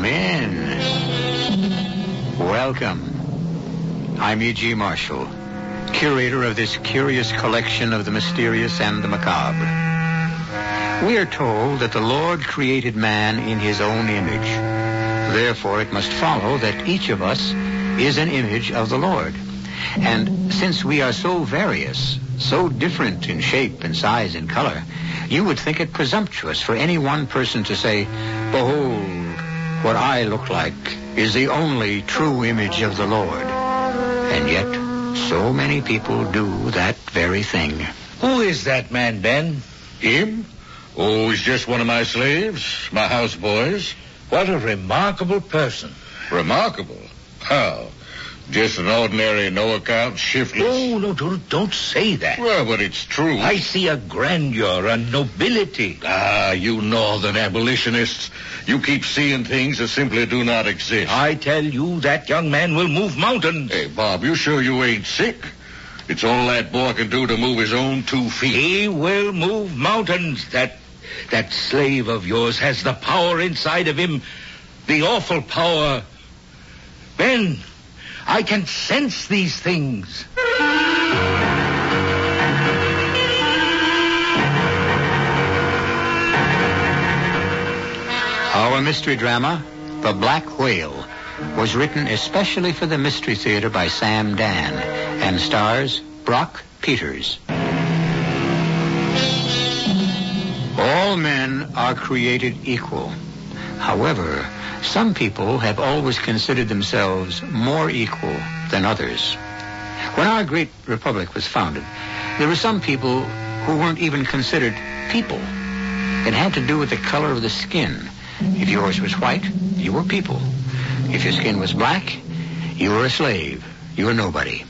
Come in. Welcome. I'm E.G. Marshall, curator of this curious collection of the mysterious and the macabre. We are told that the Lord created man in his own image. Therefore, it must follow that each of us is an image of the Lord. And since we are so various, so different in shape and size and color, you would think it presumptuous for any one person to say, Behold, what I look like is the only true image of the Lord. And yet, so many people do that very thing. Who is that man, Ben? Him? Oh, he's just one of my slaves, my houseboys. What a remarkable person. Remarkable. How? Just an ordinary, no-account, shiftless. Oh, no, don't, don't say that. Well, but it's true. I see a grandeur, a nobility. Ah, you northern abolitionists. You keep seeing things that simply do not exist. I tell you, that young man will move mountains. Hey, Bob, you sure you ain't sick? It's all that boy can do to move his own two feet. He will move mountains. That that slave of yours has the power inside of him, the awful power. Ben, I can sense these things. Our mystery drama, The Black Whale, was written especially for the Mystery Theater by Sam Dann and stars Brock Peters. All men are created equal. However, some people have always considered themselves more equal than others. When our great republic was founded, there were some people who weren't even considered people. It had to do with the color of the skin. If yours was white, you were people. If your skin was black, you were a slave. You were nobody.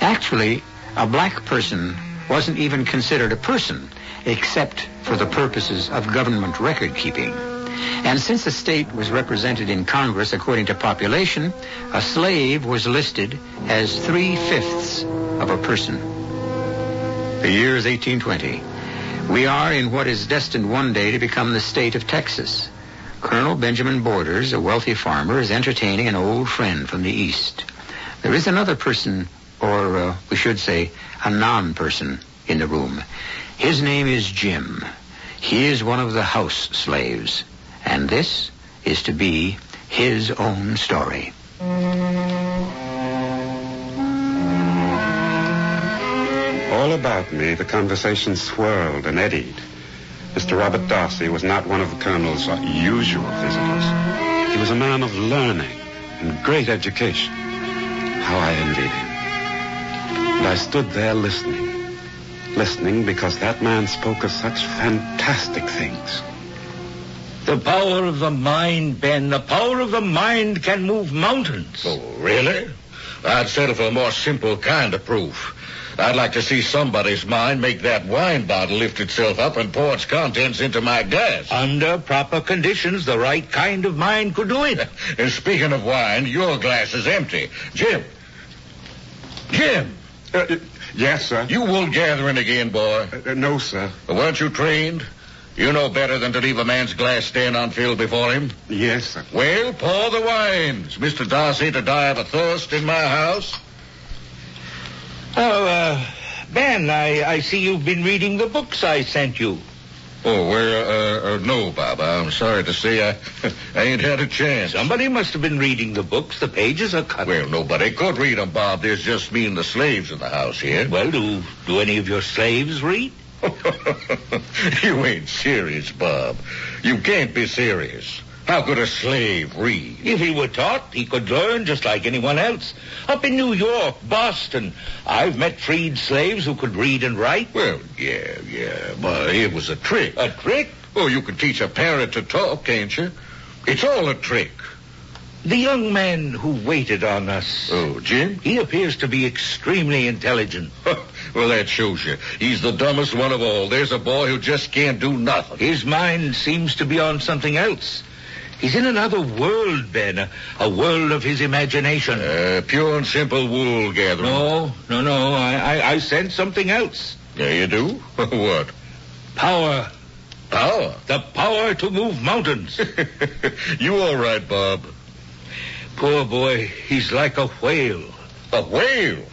Actually, a black person wasn't even considered a person, except for the purposes of government record keeping. And since a state was represented in Congress according to population, a slave was listed as three-fifths of a person. The year is 1820. We are in what is destined one day to become the state of Texas. Colonel Benjamin Borders, a wealthy farmer, is entertaining an old friend from the East. There is another person, or uh, we should say, a non-person in the room. His name is Jim. He is one of the house slaves. And this is to be his own story. All about me, the conversation swirled and eddied. Mr. Robert Darcy was not one of the Colonel's usual visitors. He was a man of learning and great education. How I envied him. And I stood there listening. Listening because that man spoke of such fantastic things. The power of the mind, Ben. The power of the mind can move mountains. Oh, really? I'd settle for a more simple kind of proof. I'd like to see somebody's mind make that wine bottle lift itself up and pour its contents into my glass. Under proper conditions, the right kind of mind could do it. and speaking of wine, your glass is empty. Jim. Jim. Uh, yes, sir. You wool gathering again, boy. Uh, no, sir. Weren't you trained? You know better than to leave a man's glass stand unfilled before him. Yes, sir. Well, pour the wines. Mr. Darcy to die of a thirst in my house? Oh, uh, Ben, I, I see you've been reading the books I sent you. Oh, well, uh, uh, no, Bob. I'm sorry to say I, I ain't had a chance. Somebody must have been reading the books. The pages are cut. Well, nobody could read 'em, Bob. There's just me and the slaves in the house here. Well, do, do any of your slaves read? you ain't serious, Bob. You can't be serious. How could a slave read? If he were taught, he could learn just like anyone else. Up in New York, Boston, I've met freed slaves who could read and write. Well, yeah, yeah, but it was a trick. A trick? Oh, you can teach a parrot to talk, can't you? It's all a trick. The young man who waited on us. Oh, Jim? He appears to be extremely intelligent. Well, that shows you. He's the dumbest one of all. There's a boy who just can't do nothing. His mind seems to be on something else. He's in another world, Ben, a, world of his imagination. Uh, pure and simple wool gathering. No, no, no. I, I, I sense something else. Yeah, you do? what? Power. Power? The power to move mountains. you all right, Bob? Poor boy, he's like a whale. A whale?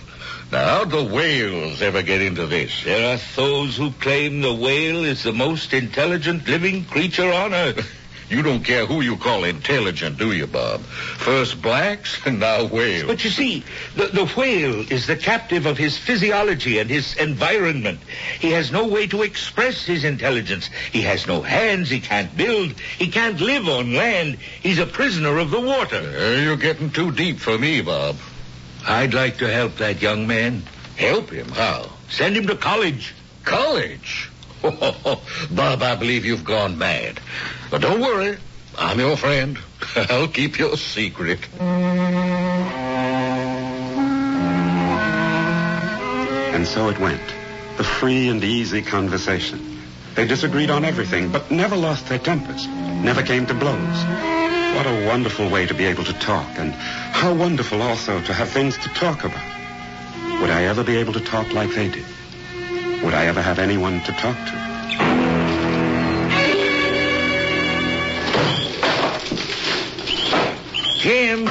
Now, how'd the whales ever get into this? There are those who claim the whale is the most intelligent living creature on earth. You don't care who you call intelligent, do you, Bob? First blacks, and now whales. But you see, the, the whale is the captive of his physiology and his environment. He has no way to express his intelligence. He has no hands. He can't build. He can't live on land. He's a prisoner of the water. Uh, you're getting too deep for me, Bob. I'd like to help that young man. Help him? How? Send him to college. College? Bob, I believe you've gone mad. But don't worry. I'm your friend. I'll keep your secret. And so it went. The free and easy conversation. They disagreed on everything, but never lost their tempers, never came to blows. What a wonderful way to be able to talk, and how wonderful also to have things to talk about. Would I ever be able to talk like they did? Would I ever have anyone to talk to? Jim,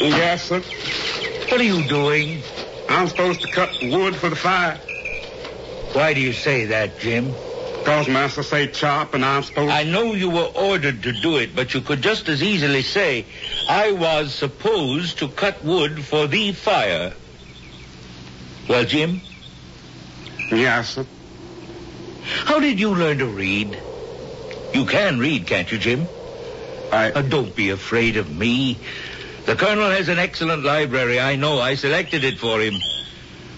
Yes, sir. what are you doing? I'm supposed to cut wood for the fire. Why do you say that, Jim? Cause master say chop and I'm supposed I know you were ordered to do it, but you could just as easily say, I was supposed to cut wood for the fire. Well, Jim, Yes, sir. how did you learn to read? You can read, can't you, Jim? I Uh, don't be afraid of me. The colonel has an excellent library. I know. I selected it for him.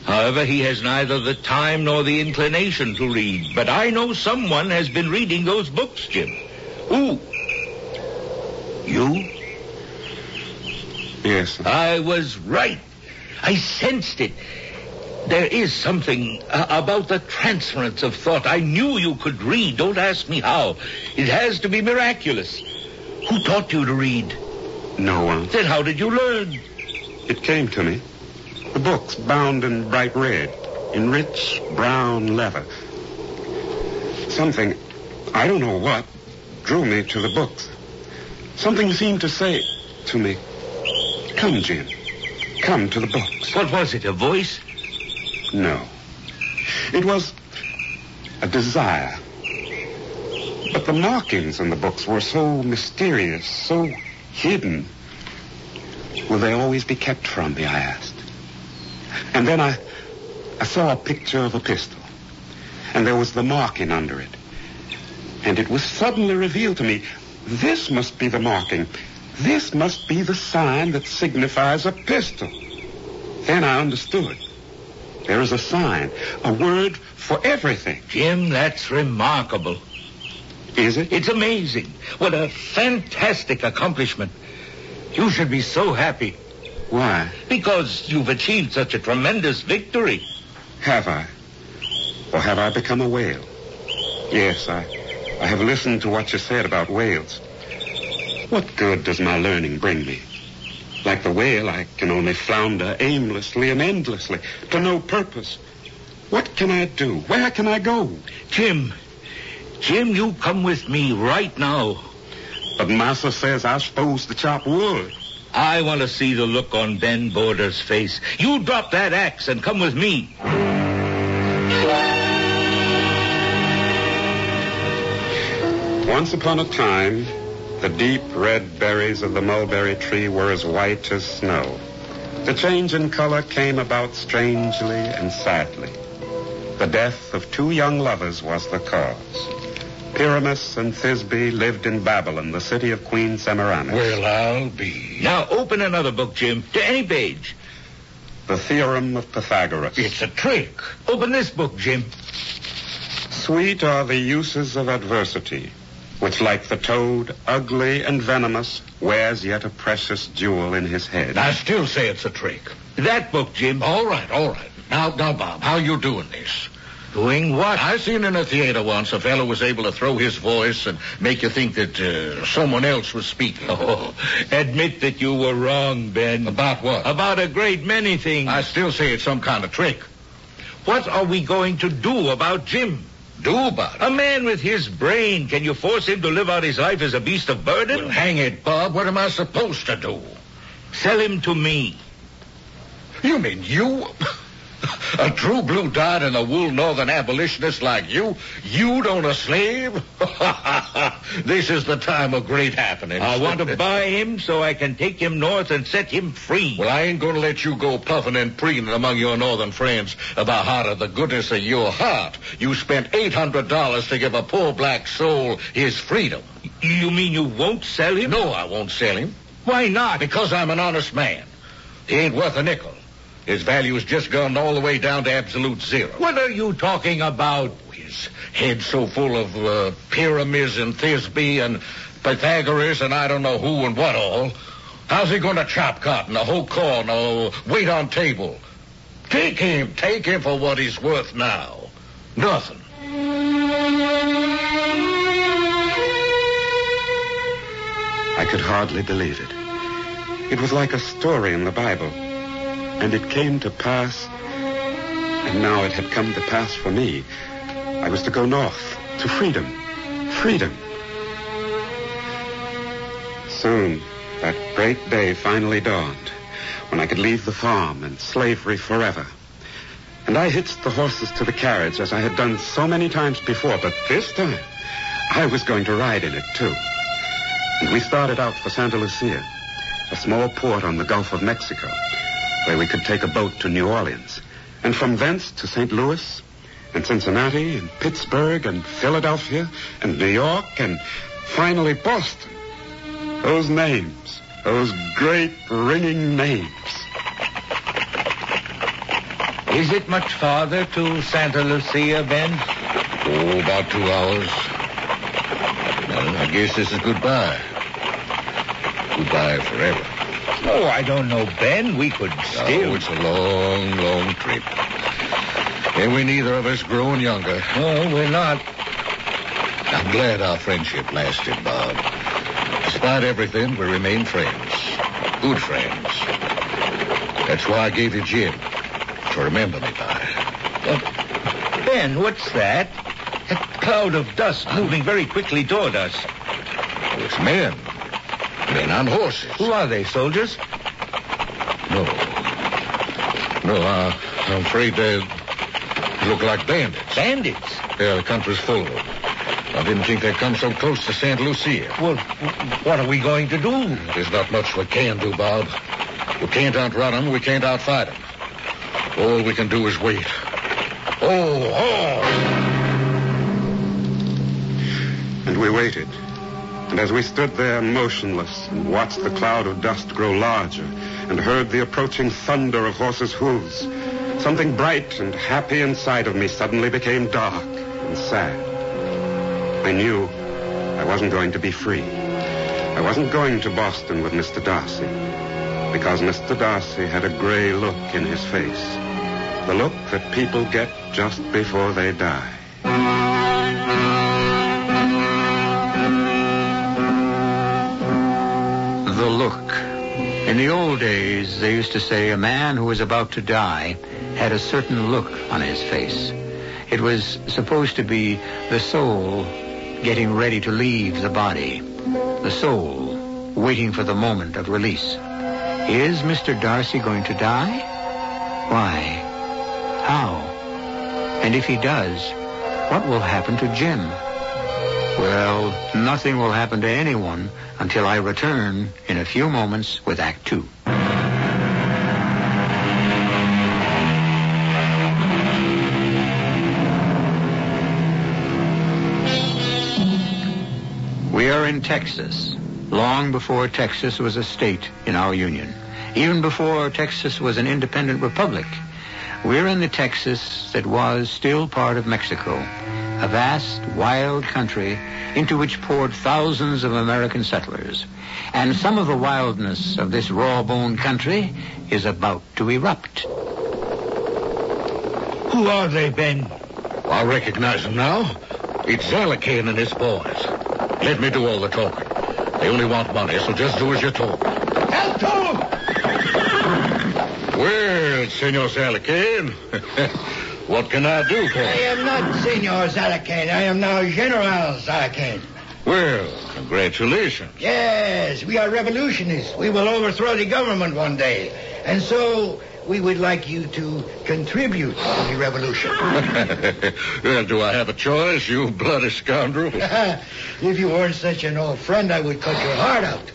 However, he has neither the time nor the inclination to read. But I know someone has been reading those books, Jim. Who? You? yes, sir. I was right. I sensed it. There is something uh, about the transference of thought. I knew you could read. Don't ask me how. It has to be miraculous. Who taught you to read? No one. Then how did you learn? It came to me. The books bound in bright red, in rich brown leather. Something, I don't know what, drew me to the books. Something seemed to say to me, Come, Jim. Come to the books. What was it, a voice? No. It was a desire. But the markings in the books were so mysterious, so hidden. Will they always be kept from me, I asked. And then I, I saw a picture of a pistol. And there was the marking under it. And it was suddenly revealed to me, this must be the marking. This must be the sign that signifies a pistol. Then I understood. There is a sign, a word for everything. Jim, that's remarkable. Is it? It's amazing. What a fantastic accomplishment. You should be so happy Why? because you've achieved such a tremendous victory. Have I? Or have I become a whale? Yes, I, I have listened to what you said about whales. What good does my learning bring me? Like the whale, I can only flounder aimlessly and endlessly to no purpose. What can I do? Where can I go? Jim, Jim, you come with me right now. But Massa says I'm supposed to chop wood. I want to see the look on Ben Borders' face. You drop that axe and come with me. Once upon a time, the deep red berries of the mulberry tree were as white as snow. The change in color came about strangely and sadly. The death of two young lovers was the cause. Pyramus and Thisbe lived in Babylon, the city of Queen Semiramis. Well, I'll be. Now open another book, Jim, to any page. The theorem of Pythagoras. It's a trick. Open this book, Jim. Sweet are the uses of adversity, which, like the toad, ugly and venomous, wears yet a precious jewel in his head. I still say it's a trick. That book, Jim. All right, all right. Now, now, Bob, how you doing this? Doing what? I seen in a theater once a fellow was able to throw his voice and make you think that uh, someone else was speaking. Oh, admit that you were wrong, Ben. About what? About a great many things. I still say it's some kind of trick. What are we going to do about Jim? Do about it. A man with his brain, can you force him to live out his life as a beast of burden? Well, hang it, Bob. What am I supposed to do? Sell him to me. You mean you? A true blue dyed in the wool northern abolitionist like you? You'd own a slave? this is the time of great happenings. I want to buy him so I can take him north and set him free. Well, I ain't going to let you go puffing and preening among your northern friends about how to the goodness of your heart you spent $800 to give a poor black soul his freedom. You mean you won't sell him? No, I won't sell him. Why not? Because I'm an honest man. He ain't worth a nickel. His value's just gone all the way down to absolute zero. What are you talking about? His head's so full of uh, pyramids and Thisbe and Pythagoras and I don't know who and what all. How's he going to chop cotton, a whole corn, or wait on table? Take him. Take him for what he's worth now. Nothing. I could hardly believe it. It was like a story in the Bible. And it came to pass, and now it had come to pass for me. I was to go north, to freedom. Freedom. Soon, that great day finally dawned, when I could leave the farm and slavery forever. And I hitched the horses to the carriage as I had done so many times before, but this time, I was going to ride in it too. And we started out for Santa Lucia, a small port on the Gulf of Mexico, where we could take a boat to New Orleans, and from thence to St. Louis, and Cincinnati, and Pittsburgh, and Philadelphia, and New York, and finally Boston. Those names, those great ringing names. Is it much farther to Santa Lucia, Ben? Oh, about two hours. Well, I guess this is goodbye. Goodbye forever. Oh, I don't know, Ben. We could still. Oh, it's a long, long trip. And we neither of us growing younger. Oh, we're not. I'm glad our friendship lasted, Bob. Despite everything, we remain friends. Good friends. That's why I gave you Jim. To remember me by. Uh, ben, what's that? A cloud of dust moving very quickly toward us. Oh, it's men. Men on horses. Who are they, soldiers? No. No, uh, I'm afraid they look like bandits. Bandits? Yeah, the country's full of them. I didn't think they'd come so close to St. Lucia. Well, what are we going to do? There's not much we can do, Bob. We can't outrun them. We can't outfight them. All we can do is wait. Oh, oh! And we waited. And as we stood there motionless and watched the cloud of dust grow larger and heard the approaching thunder of horses' hooves, something bright and happy inside of me suddenly became dark and sad. I knew I wasn't going to be free. I wasn't going to Boston with Mr. Darcy because Mr. Darcy had a gray look in his face. The look that people get just before they die. The look. In the old days, they used to say a man who was about to die had a certain look on his face. It was supposed to be the soul getting ready to leave the body. The soul waiting for the moment of release. Is Mr. Darcy going to die? Why? How? And if he does, what will happen to Jim? Well, nothing will happen to anyone until I return in a few moments with Act Two. We are in Texas, long before Texas was a state in our Union, even before Texas was an independent republic. We're in the Texas that was still part of Mexico a vast, wild country into which poured thousands of American settlers. And some of the wildness of this raw-boned country is about to erupt. Who are they, Ben? I recognize them now. It's Zalakane and his boys. Let me do all the talking. They only want money, so just do as you're told. Help to him! Well, Senor Zalakane, what can I do for you? I am not Senor Zalakane. I am now General Zalakane. Well, congratulations. Yes, we are revolutionists. We will overthrow the government one day. And so we would like you to contribute to the revolution. well, do I have a choice, you bloody scoundrel? if you weren't such an old friend, I would cut your heart out.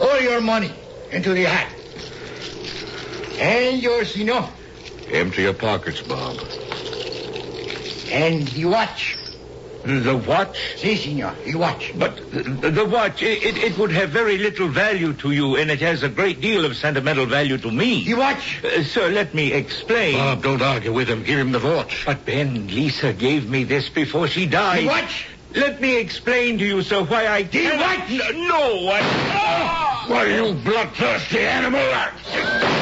All your money into the hat. And your sino. Empty your pockets, Bob. And the watch. The watch? Si, senor, the watch. But the, the watch, it, it would have very little value to you, and it has a great deal of sentimental value to me. The watch. Uh, sir, let me explain. Bob, don't argue with him. Give him the watch. But Ben, Lisa gave me this before she died. The watch. Let me explain to you, sir, why I did. The watch. No, no I... Ah! Why, you bloodthirsty animal! It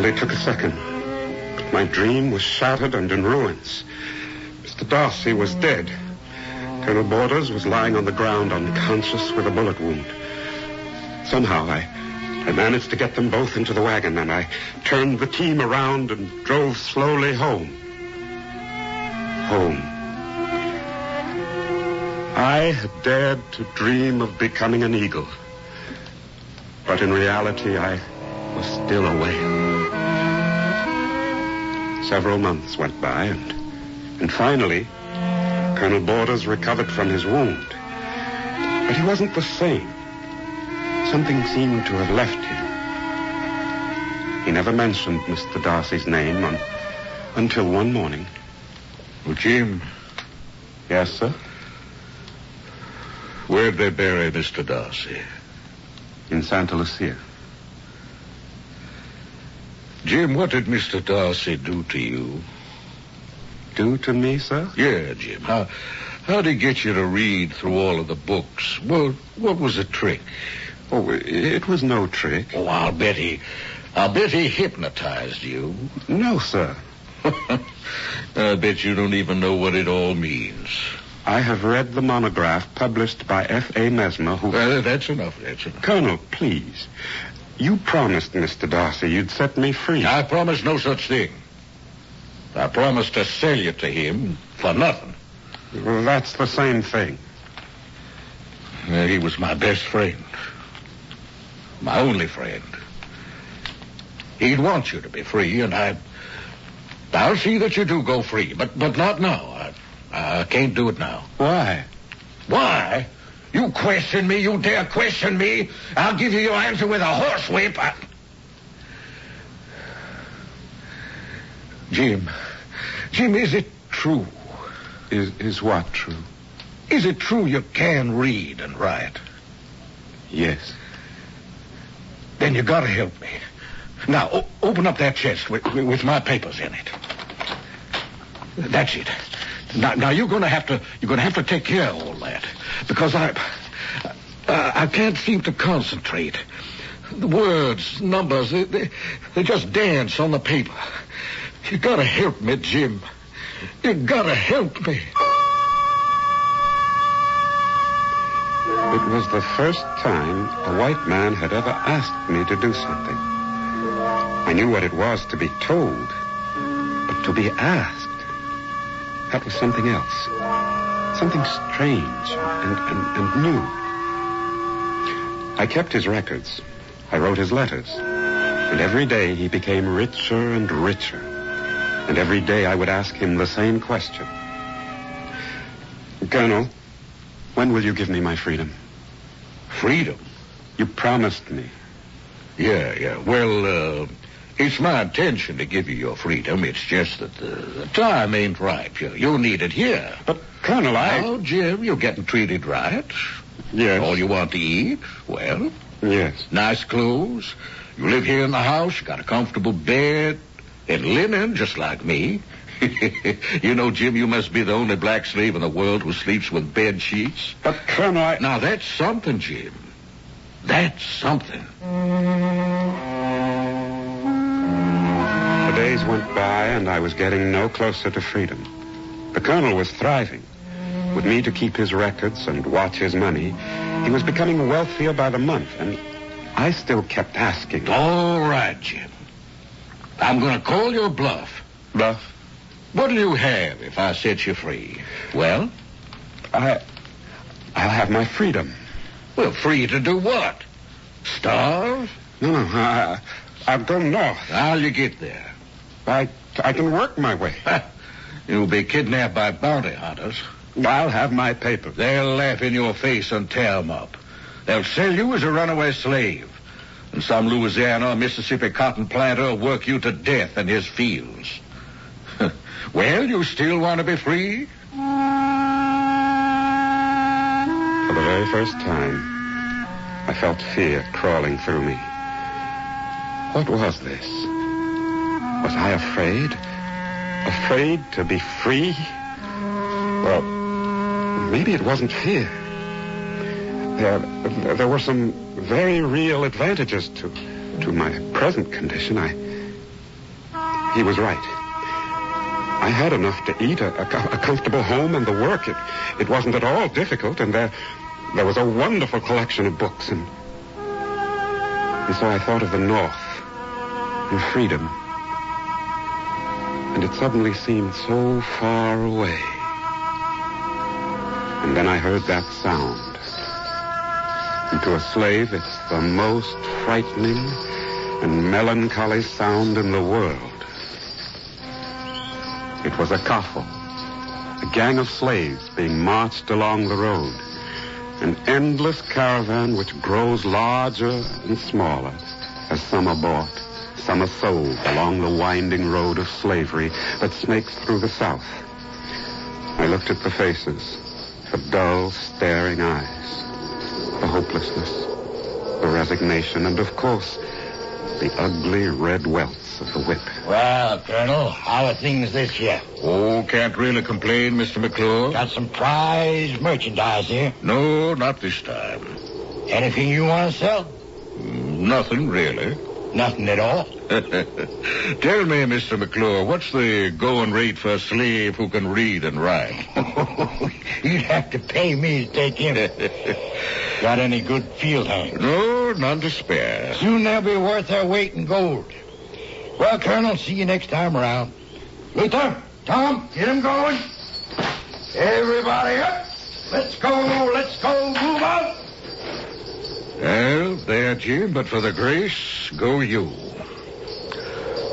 only took a second. But my dream was shattered and in ruins. Mr. Darcy was dead. Colonel Borders was lying on the ground unconscious with a bullet wound. Somehow I, I managed to get them both into the wagon and I turned the team around and drove slowly home. Home. I had dared to dream of becoming an eagle. But in reality, I was still away. Several months went by, and, and finally, Colonel Borders recovered from his wound. But he wasn't the same. Something seemed to have left him. He never mentioned Mr. Darcy's name un, until one morning. Well, Jim, Yes, sir? where'd they bury Mr. Darcy? In Santa Lucia. Jim, what did Mr. Darcy do to you? Do to me, sir? Yeah, Jim. How, how'd he get you to read through all of the books? Well, what was the trick? Oh, it was no trick. Oh, I'll bet he, I'll bet he hypnotized you. No, sir. I bet you don't even know what it all means. I have read the monograph published by F.A. Mesmer, who... Well, that's enough. That's enough. Colonel, please. You promised Mr. Darcy you'd set me free. I promised no such thing. I promised to sell you to him for nothing. Well, that's the same thing. Uh, he was my best friend. My only friend. He'd want you to be free, and I... I'll see that you do go free, but but not now. I, I can't do it now. Why? Why? You question me? You dare question me? I'll give you your answer with a horsewhip. I... Jim, Jim, is it true? Is, is what true? Is it true you can read and write? Yes. Then you gotta help me. Now, o- open up that chest with, with, with my papers in it. That's it. Now, now you're gonna have to you're gonna have to take care of all that because I I, I can't seem to concentrate. The words, numbers, they, they, they just dance on the paper. You gotta help me, Jim. You gotta help me. It was the first time a white man had ever asked me to do something. I knew what it was to be told, but to be asked, that was something else. Something strange and, and, and new. I kept his records. I wrote his letters. And every day he became richer and richer. And every day I would ask him the same question. Colonel, when will you give me my freedom? Freedom. You promised me. Yeah, yeah. Well, uh, It's my intention to give you your freedom. It's just that the, the time ain't right. You, you need it here. But, Colonel, I... Oh, Jim, you're getting treated right. Yes. All you want to eat? Well, Yes. nice clothes. You live here in the house. You got a comfortable bed and linen, just like me. you know, Jim, you must be the only black slave in the world who sleeps with bed sheets. But, Colonel, I... Now, that's something, Jim. That's something. Days went by, and I was getting no closer to freedom. The colonel was thriving. With me to keep his records and watch his money, he was becoming wealthier by the month, and I still kept asking. All right, Jim. I'm going to call your bluff. Bluff, What'll you have if I set you free? Well, I... I'll have my freedom. well, free to do what? Starve? No, no, I, I've gone north. How'll you get there? I, I can work my way. You'll be kidnapped by bounty hunters. I'll have my papers. They'll laugh in your face and tear 'em up. They'll sell you as a runaway slave. And some Louisiana or Mississippi cotton planter will work you to death in his fields. well, you still want to be free? For the very first time, I felt fear crawling through me. What was this? Was I afraid? Afraid to be free? Well, maybe it wasn't fear. There, there were some very real advantages to, to my present condition. I, he was right. I had enough to eat, a, a, a comfortable home, and the work. It, it wasn't at all difficult, and there, there was a wonderful collection of books, and, and so I thought of the North and freedom. And it suddenly seemed so far away. And then I heard that sound. And to a slave, it's the most frightening and melancholy sound in the world. It was a coffle, a gang of slaves being marched along the road, an endless caravan which grows larger and smaller as some are bought, some are sold along the winding road of slavery that snakes through the South. I looked at the faces, the dull, staring eyes, the hopelessness, the resignation, and of course, the ugly red welts of the whip. Well, Colonel, how are things this year? Oh, can't really complain, Mr. McClure. Got some prize merchandise here. No, not this time. Anything you want to sell? Mm, nothing really. Nothing at all. Tell me, Mr. McClure, what's the going rate for a slave who can read and write? You'd have to pay me to take him. Got any good field hands? no, none to spare. Soon they'll be worth their weight in gold. Well, Colonel, see you next time around. Luther, Tom, get him going. Everybody up. Let's go, let's go, move out. Well, but for the grace, go you.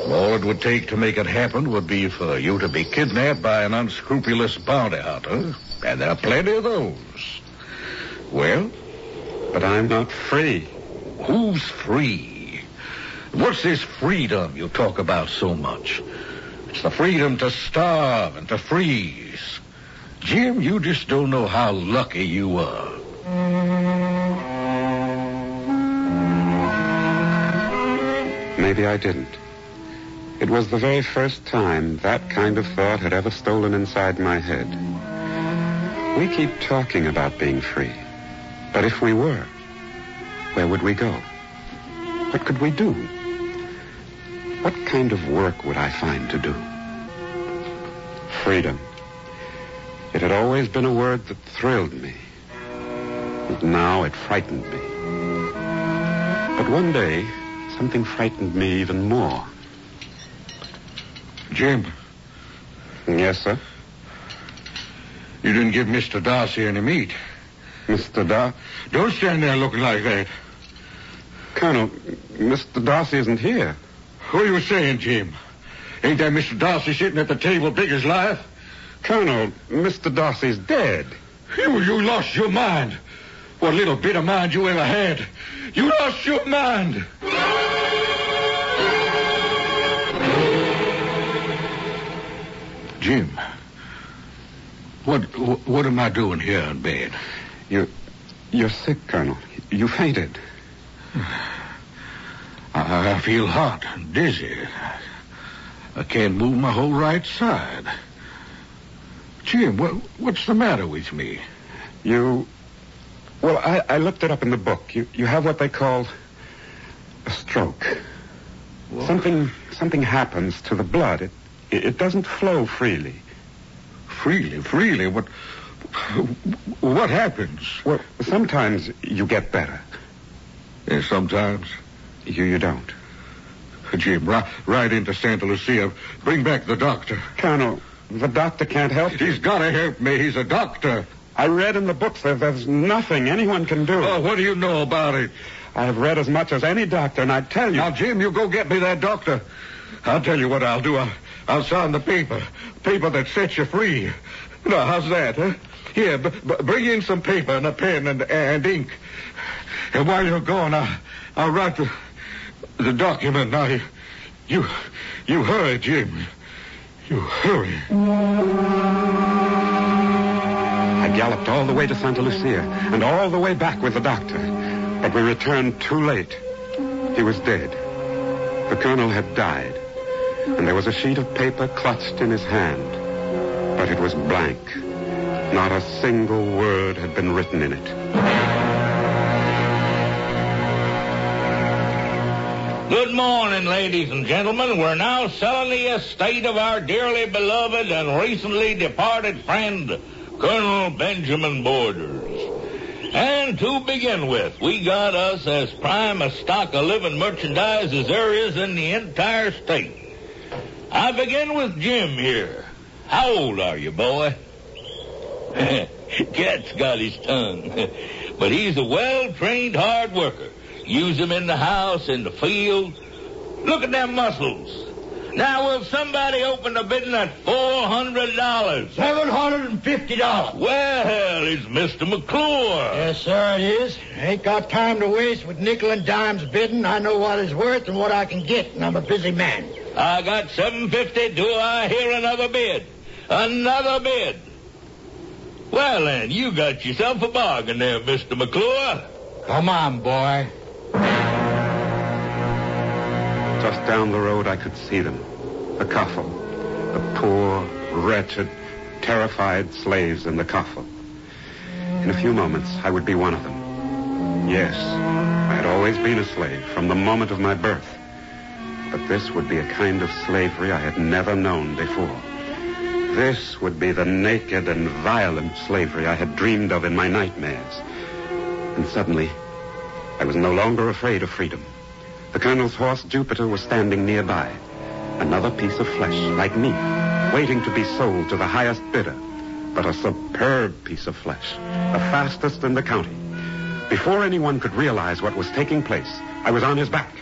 All it would take to make it happen would be for you to be kidnapped by an unscrupulous bounty hunter, and there are plenty of those. Well, But I'm not free. who's free? What's this freedom you talk about so much? It's the freedom to starve and to freeze. Jim, you just don't know how lucky you are. Maybe I didn't. It was the very first time that kind of thought had ever stolen inside my head. We keep talking about being free. But if we were, where would we go? What could we do? What kind of work would I find to do? Freedom. It had always been a word that thrilled me. And now it frightened me. But one day, something frightened me even more. Jim, Yes, sir. you didn't give Mr. Darcy any meat. Mr. Darcy? Don't stand there looking like that. Colonel, Mr. Darcy isn't here. What are you saying, Jim? Ain't that Mr. Darcy sitting at the table big as life? Colonel, Mr. Darcy's dead. You, you lost your mind what little bit of mind you ever had. You lost your mind. Jim, what what am I doing here in bed? You you're sick, Colonel. You fainted. I, feel hot and dizzy. I can't move my whole right side. Jim, what, what's the matter with me? You well, I, I looked it up in the book. You, you have what they call a stroke. Something, something happens to the blood. It, it, it doesn't flow freely. Freely, freely. What, what happens? Well, sometimes you get better. Sometimes. You, you don't. Jim, ri- right into Santa Lucia. Bring back the doctor. Colonel, the doctor can't help you. He's got to help me. He's a doctor. I read in the books that there's nothing anyone can do. Oh, what do you know about it? I have read as much as any doctor, and I tell you. Now, Jim, you go get me that doctor. I'll tell you what I'll do. I'll, I'll sign the paper. Paper that sets you free. Now, how's that, huh? Here, b- b- bring in some paper and a pen and, and ink. And while you're gone, I'll, I'll write the, the document. Now, you, you, you hurry, Jim. You hurry. Galloped all the way to Santa Lucia and all the way back with the doctor. But we returned too late. He was dead. The colonel had died. And there was a sheet of paper clutched in his hand. But it was blank. Not a single word had been written in it. Good morning, ladies and gentlemen. We're now selling the estate of our dearly beloved and recently departed friend, Colonel Benjamin Borders. And to begin with, we got us as prime a stock of living merchandise as there is in the entire state. I begin with Jim here. How old are you, boy? Cat's got his tongue. but he's a well-trained hard worker. Use him in the house, in the field. Look at them muscles. Now, will somebody open a bidding at $400? Seven hundred and fifty dollars. Well, it's Mr. McClure. Yes, sir, it is. Ain't got time to waste with nickel and dimes bidding. I know what it's worth and what I can get, and I'm a busy man. I got 750. Do I hear another bid? Another bid. Well, then, you got yourself a bargain there, Mr. McClure. Come on, boy. Just down the road, I could see them. The coffle. The poor, wretched, terrified slaves in the coffle. In a few moments, I would be one of them. Yes, I had always been a slave from the moment of my birth. But this would be a kind of slavery I had never known before. This would be the naked and violent slavery I had dreamed of in my nightmares. And suddenly, I was no longer afraid of freedom. The colonel's horse, Jupiter, was standing nearby. Another piece of flesh, like me, waiting to be sold to the highest bidder. But a superb piece of flesh, the fastest in the county. Before anyone could realize what was taking place, I was on his back.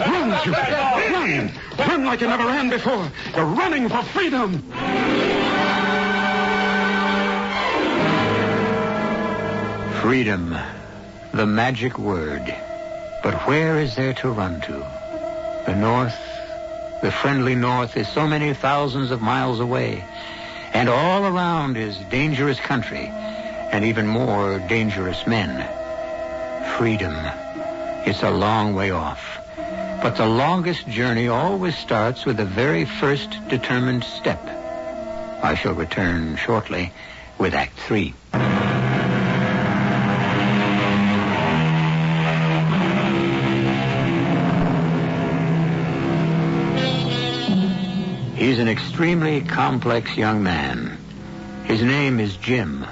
Run, Jupiter! Run! Run like you never ran before! You're running for freedom! Freedom. The magic word. But where is there to run to? The North, the friendly North, is so many thousands of miles away. And all around is dangerous country and even more dangerous men. Freedom. It's a long way off. But the longest journey always starts with the very first determined step. I shall return shortly with Act Three. Extremely complex young man. His name is Jim.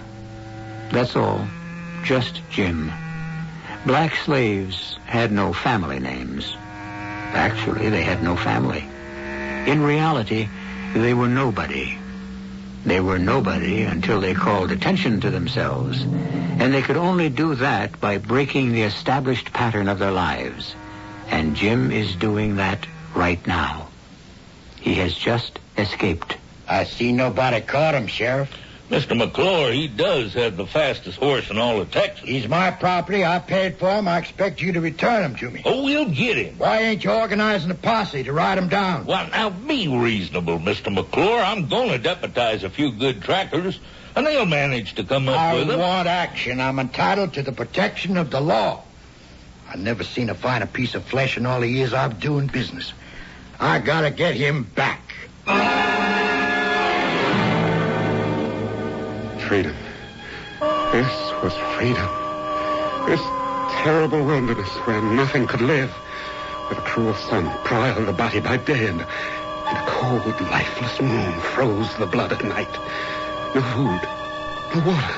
That's all. Just Jim. Black slaves had no family names. Actually, they had no family. In reality, they were nobody. They were nobody until they called attention to themselves. And they could only do that by breaking the established pattern of their lives. And Jim is doing that right now. He has just escaped. I see nobody caught him, Sheriff. Mr. McClure, he does have the fastest horse in all of Texas. He's my property. I paid for him. I expect you to return him to me. Oh, we'll get him. Why ain't you organizing a posse to ride him down? Well, now be reasonable, Mr. McClure. I'm going to deputize a few good trackers, and they'll manage to come up I with him. I want action. I'm entitled to the protection of the law. I've never seen a finer piece of flesh in all the years I've doing business. I gotta get him back. Freedom. This was freedom. This terrible wilderness where nothing could live, with a cruel sun broiled the body by day and, and a cold, lifeless moon froze the blood at night. No food, no water.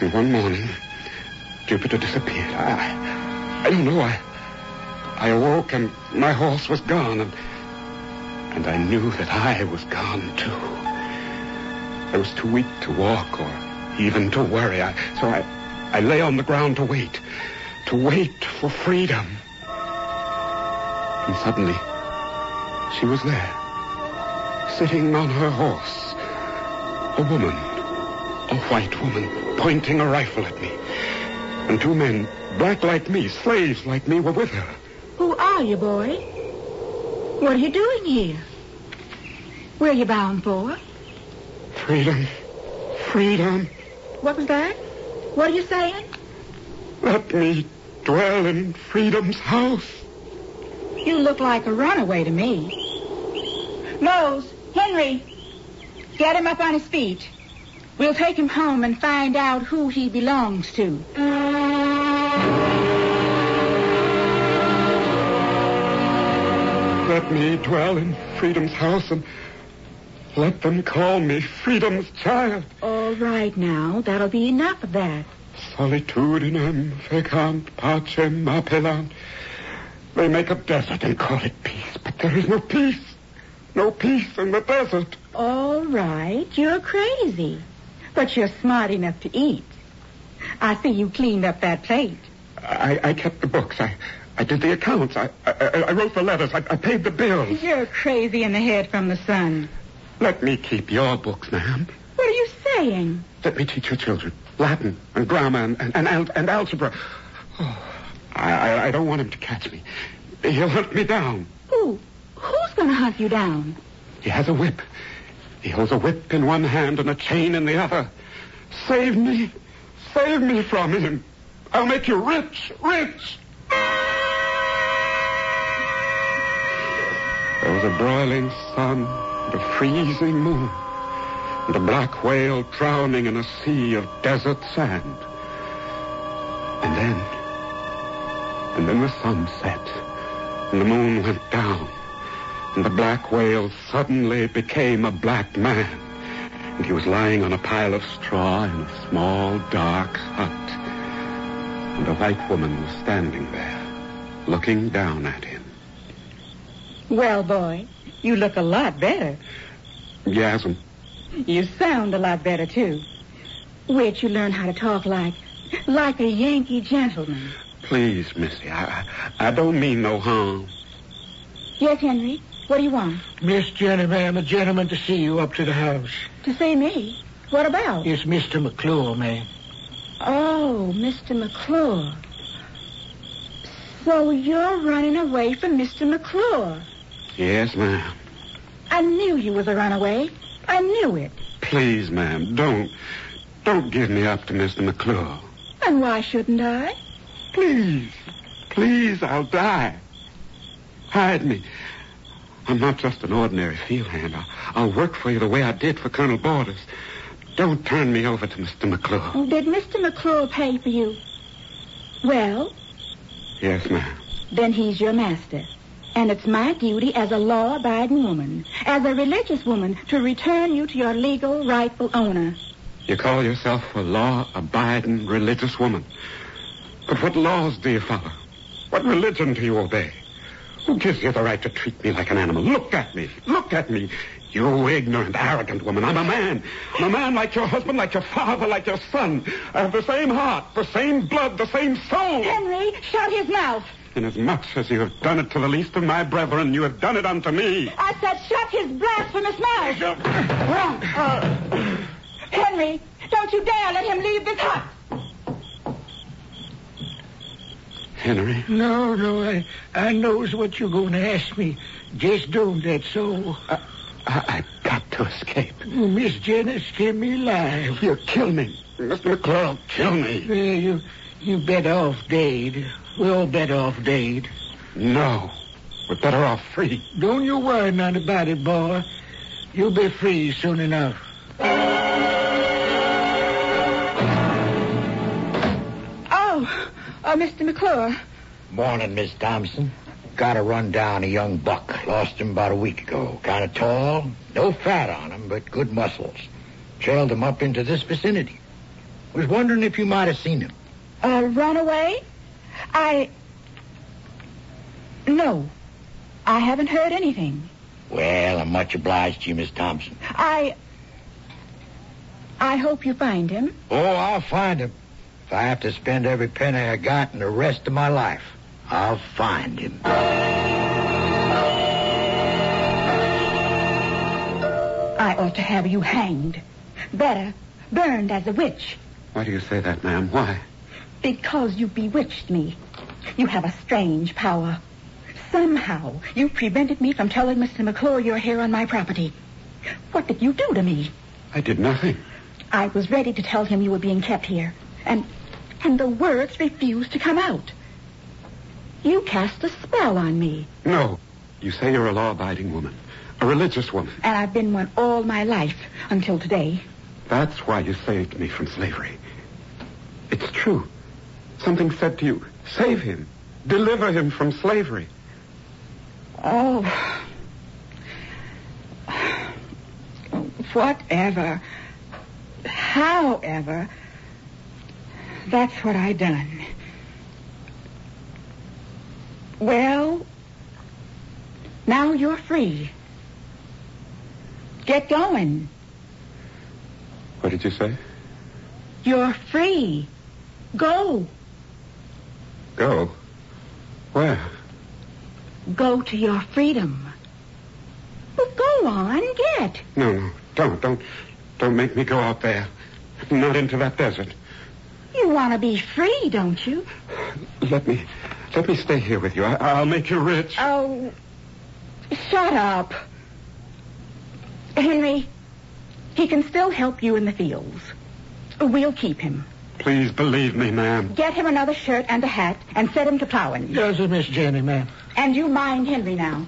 And one morning, Jupiter disappeared. I, I don't know. I, I awoke and my horse was gone, and, and I knew that I was gone too. I was too weak to walk or even to worry. I, so I, I lay on the ground to wait, to wait for freedom. And suddenly, she was there, sitting on her horse. A woman, a white woman, pointing a rifle at me. And two men, black like me, slaves like me, were with her. Are you, boy? What are you doing here? Where are you bound for? Freedom, freedom. What was that? What are you saying? Let me dwell in freedom's house. You look like a runaway to me. Rose, Henry, get him up on his feet. We'll take him home and find out who he belongs to. Let me dwell in freedom's house and let them call me freedom's child. All right now, that'll be enough of that. Solitudinem faciunt pacem appellant. They make a desert and call it peace, but there is no peace. No peace in the desert. All right, you're crazy. But you're smart enough to eat. I see you cleaned up that plate. I, I kept the books. I, I did the accounts. I, I, I wrote the letters. I, I paid the bills. You're crazy in the head from the sun. Let me keep your books, ma'am. What are you saying? Let me teach your children Latin and grammar and, and, and, al- and algebra. Oh, I, I, I don't want him to catch me. He'll hunt me down. Who? Who's going to hunt you down? He has a whip. He holds a whip in one hand and a chain in the other. Save me. Save me from him. I'll make you rich, rich. There was a broiling sun and a freezing moon and a black whale drowning in a sea of desert sand. And then, and then the sun set and the moon went down and the black whale suddenly became a black man. And he was lying on a pile of straw in a small, dark hut. And a white woman was standing there, looking down at him. Well, boy, you look a lot better. Yasm, You sound a lot better, too. Where'd you learn how to talk like, like a Yankee gentleman? please, Missy, I, I, I don't mean no harm. Yes, Henry. What do you want? Miss Jenny, ma'am, a gentleman to see you up to the house. To see me? What about? It's Mr. McClure, ma'am. Oh, Mr. McClure. So you're running away from Mr. McClure. Yes, ma'am. I knew you was a runaway. I knew it. Please, ma'am, don't, don't give me up to Mr. McClure. And why shouldn't I? Please, please, I'll die. Hide me. I'm not just an ordinary field hand. I'll, I'll work for you the way I did for Colonel Borders. Don't turn me over to Mr. McClure. Did Mr. McClure pay for you? Well, Yes, ma'am. then he's your master. And it's my duty as a law-abiding woman, as a religious woman, to return you to your legal, rightful owner. You call yourself a law-abiding religious woman. But what laws do you follow? What religion do you obey? Who gives you the right to treat me like an animal? Look at me. Look at me. You ignorant, arrogant woman. I'm a man. I'm a man like your husband, like your father, like your son. I have the same heart, the same blood, the same soul. Henry, shut his mouth. Inasmuch as you have done it to the least of my brethren, you have done it unto me. I said shut his blasphemous mouth. Uh. Henry, don't you dare let him leave this hut. Henry? No, no, I, I knows what you're going to ask me. Just don't, that's all. I, I, I've got to escape. Miss Janice kept me alive. You'll kill me. Mr. McClure kill me. Yeah, you, you better off dead. We're all better off dead. No. We're better off free. Don't you worry none about it, boy. You'll be free soon enough. Oh, oh, Mr. McClure. Morning, Miss Thompson. Got to run down a young buck. Lost him about a week ago. Kind of tall. No fat on him, but good muscles. Trailed him up into this vicinity. Was wondering if you might have seen him. Uh, run away? I. No. I haven't heard anything. Well, I'm much obliged to you, Miss Thompson. I. I hope you find him. Oh, I'll find him. If I have to spend every penny I got in the rest of my life, I'll find him. I ought to have you hanged. Better, burned as a witch. Why do you say that, ma'am? Why? Because you bewitched me. You have a strange power. Somehow, you prevented me from telling Mr. McClure you're here on my property. What did you do to me? I did nothing. I was ready to tell him you were being kept here, and and the words refused to come out. You cast a spell on me, No. You say you're a law-abiding woman, a religious woman. and I've been one all my life until today. That's why you saved me from slavery. It's true. Something said to you, save him. Deliver him from slavery. Oh. Whatever. However, that's what I done. Well, now you're free. Get going. What did you say? You're free. Go. Go. Where? Go to your freedom. Well, go on, get. No, no. Don't, don't, don't make me go out there. Not into that desert. You want to be free, don't you? Let me, let me stay here with you. I, I'll make you rich. Oh, shut up. Henry, he can still help you in the fields. We'll keep him. Please believe me, ma'am. Get him another shirt and a hat and set him to plowing. Yes, sir, Miss Jenny, ma'am. And you mind Henry now.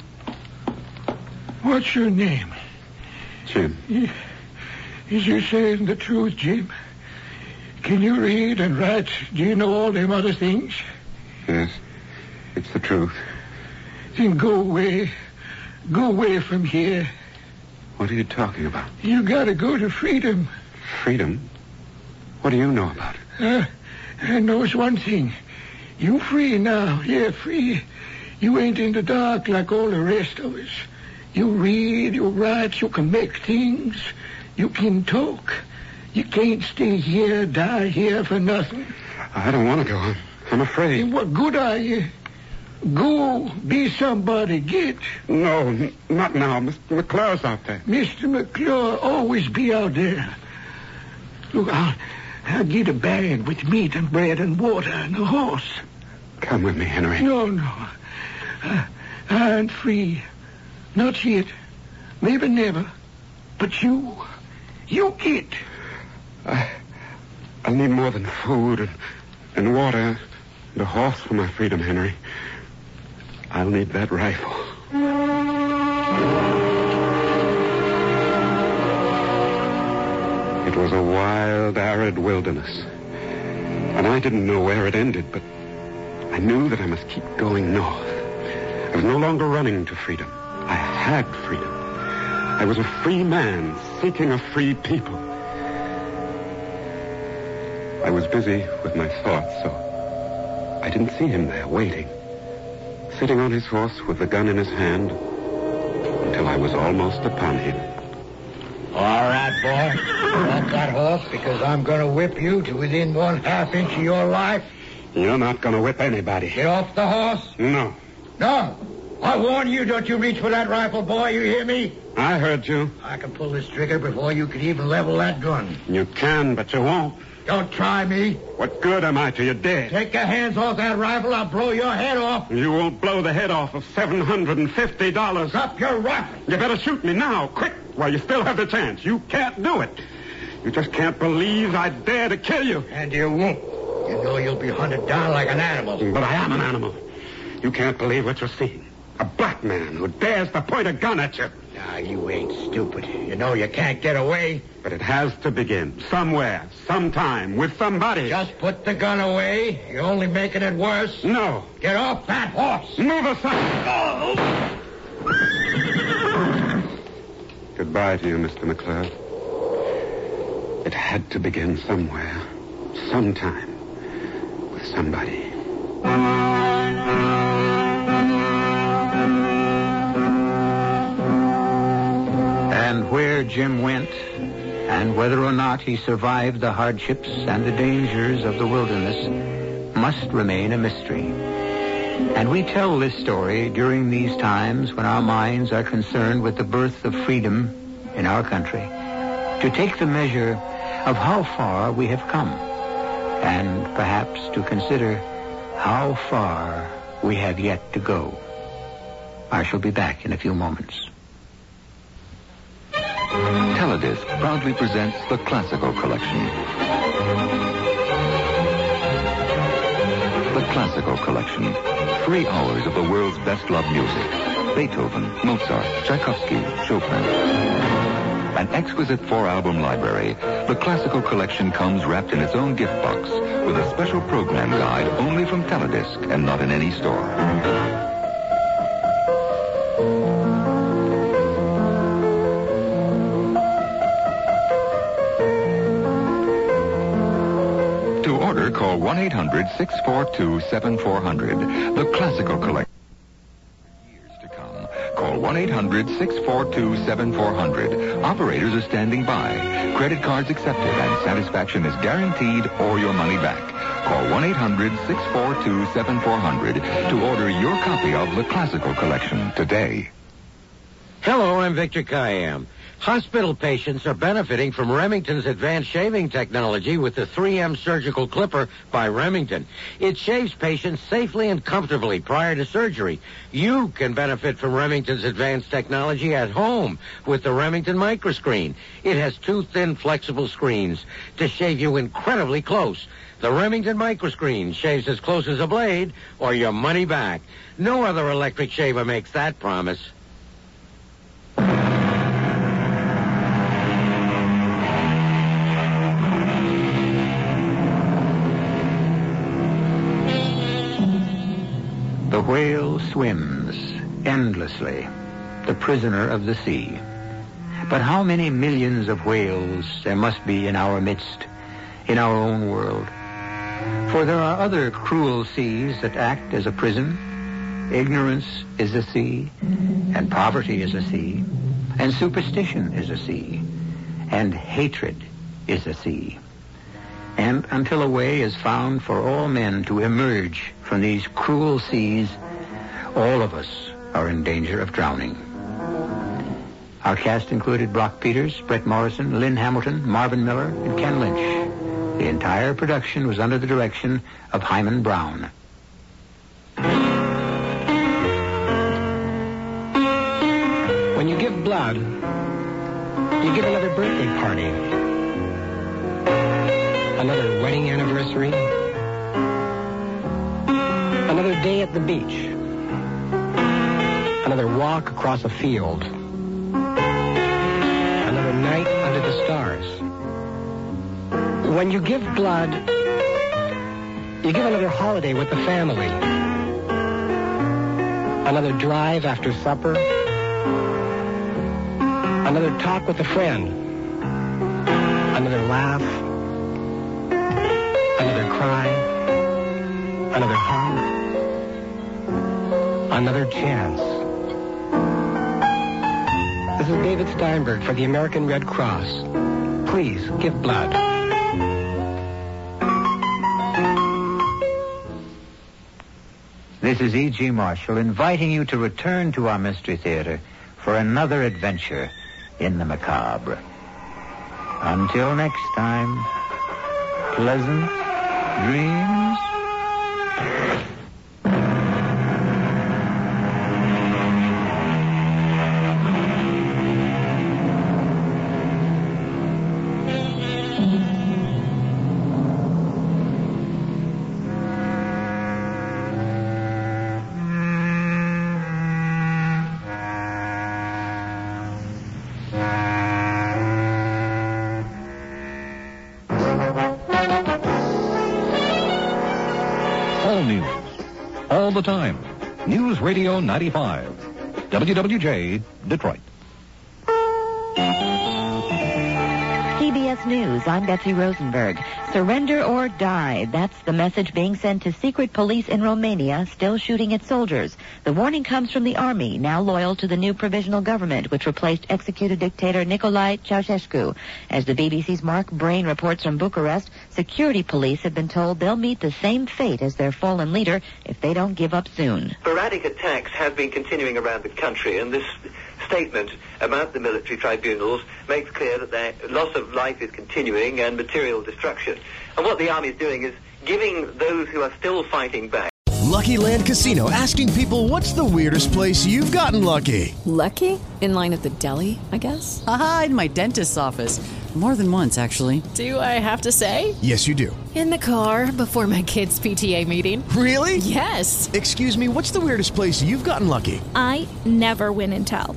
What's your name? Jim. Is you saying the truth, Jim? Can you read and write? Do you know all them other things? Yes. It's the truth. Then go away. Go away from here. What are you talking about? You gotta go to freedom. Freedom? What do you know about it? Uh, I knows one thing. You free now. Yeah, free. You ain't in the dark like all the rest of us. You read, you write, you can make things. You can talk. You can't stay here, die here for nothing. I don't want to go. I'm, I'm afraid. And what good are you? Go be somebody. Get. No, n- not now. Mr. McClure's out there. Mr. McClure always be out there. Look, I'll, I'll get a bag with meat and bread and water and a horse. Come with me, Henry. No, no. I, I ain't free. Not yet. Maybe never. But you, you get. I, I'll need more than food and, and water and a horse for my freedom, Henry. I'll need that rifle. It was a wild, arid wilderness. And I didn't know where it ended, but I knew that I must keep going north. I was no longer running to freedom. I had freedom. I was a free man seeking a free people. I was busy with my thoughts, so I didn't see him there waiting, sitting on his horse with the gun in his hand until I was almost upon him. All right, boy. Want that horse because I'm going to whip you to within one half inch of your life? You're not going to whip anybody. Get off the horse. No. No. I warn you, don't you reach for that rifle, boy. You hear me? I heard you. I can pull this trigger before you can even level that gun. You can, but you won't. Don't try me. What good am I to you dead? Take your hands off that rifle. I'll blow your head off. You won't blow the head off of $750. Drop your rifle. You better shoot me now, quick, while you still have the chance. You can't do it. You just can't believe I dare to kill you. And you won't. You know you'll be hunted down like an animal. But I am an animal. You can't believe what you're seeing. A black man who dares to point a gun at you. Now, you ain't stupid. You know you can't get away. But it has to begin. Somewhere, sometime, with somebody. Just put the gun away. You're only making it worse. No. Get off that horse. Move aside. Oh. Goodbye to you, Mr. McClure. It had to begin somewhere, sometime, with somebody. And where Jim went, and whether or not he survived the hardships and the dangers of the wilderness, must remain a mystery. And we tell this story during these times when our minds are concerned with the birth of freedom in our country, to take the measure of how far we have come, and perhaps to consider how far we have yet to go. I shall be back in a few moments. Teledisc proudly presents the Classical Collection. The Classical Collection. Three hours of the world's best loved music. Beethoven, Mozart, Tchaikovsky, Chopin. An exquisite four-album library, the Classical Collection comes wrapped in its own gift box with a special program guide only from Teledisc and not in any store. Call 1-800-642-7400. The Classical Collection. Years to come. Call 1-800-642-7400. Operators are standing by. Credit cards accepted and satisfaction is guaranteed or your money back. Call 1-800-642-7400 to order your copy of the Classical Collection today. Hello, I'm Victor Kiam. Hospital patients are benefiting from Remington's advanced shaving technology with the 3M surgical clipper by Remington. It shaves patients safely and comfortably prior to surgery. You can benefit from Remington's advanced technology at home with the Remington microscreen. It has two thin flexible screens to shave you incredibly close. The Remington microscreen shaves as close as a blade or your money back. No other electric shaver makes that promise. The whale swims endlessly, the prisoner of the sea. But how many millions of whales there must be in our midst, in our own world? For there are other cruel seas that act as a prison. Ignorance is a sea, and poverty is a sea, and superstition is a sea, and hatred is a sea. And until a way is found for all men to emerge from these cruel seas, all of us are in danger of drowning. Our cast included Brock Peters, Brett Morrison, Lynn Hamilton, Marvin Miller, and Ken Lynch. The entire production was under the direction of Himan Brown. When you give blood, you give another birthday party, another wedding anniversary, another day at the beach, another walk across a field, another night under the stars. When you give blood, you give another holiday with the family, another drive after supper, another talk with a friend, another laugh, another cry, another hug, another chance. This is David Steinberg for the American Red Cross. Please give blood. This is E.G. Marshall inviting you to return to our Mystery Theater for another adventure in the macabre. Until next time, pleasant dreams. All the time. News Radio 95. WWJ, Detroit. News, I'm Betsy Rosenberg. Surrender or die. That's the message being sent to secret police in Romania still shooting at soldiers. The warning comes from the army, now loyal to the new provisional government, which replaced executed dictator Nicolae Ceausescu. As the BBC's Mark Brayne reports from Bucharest, security police have been told they'll meet the same fate as their fallen leader if they don't give up soon. Sporadic attacks have been continuing around the country, and this statement about the military tribunals makes clear that their loss of life is continuing and material destruction. And what the army is doing is giving those who are still fighting back. Lucky Land Casino asking people what's the weirdest place you've gotten lucky? Lucky? In line at the deli, I guess? Aha, in my dentist's office. More than once, actually. Do I have to say? Yes, you do. In the car before my kids' PTA meeting. Really? Yes. Excuse me, what's the weirdest place you've gotten lucky? I never win and tell.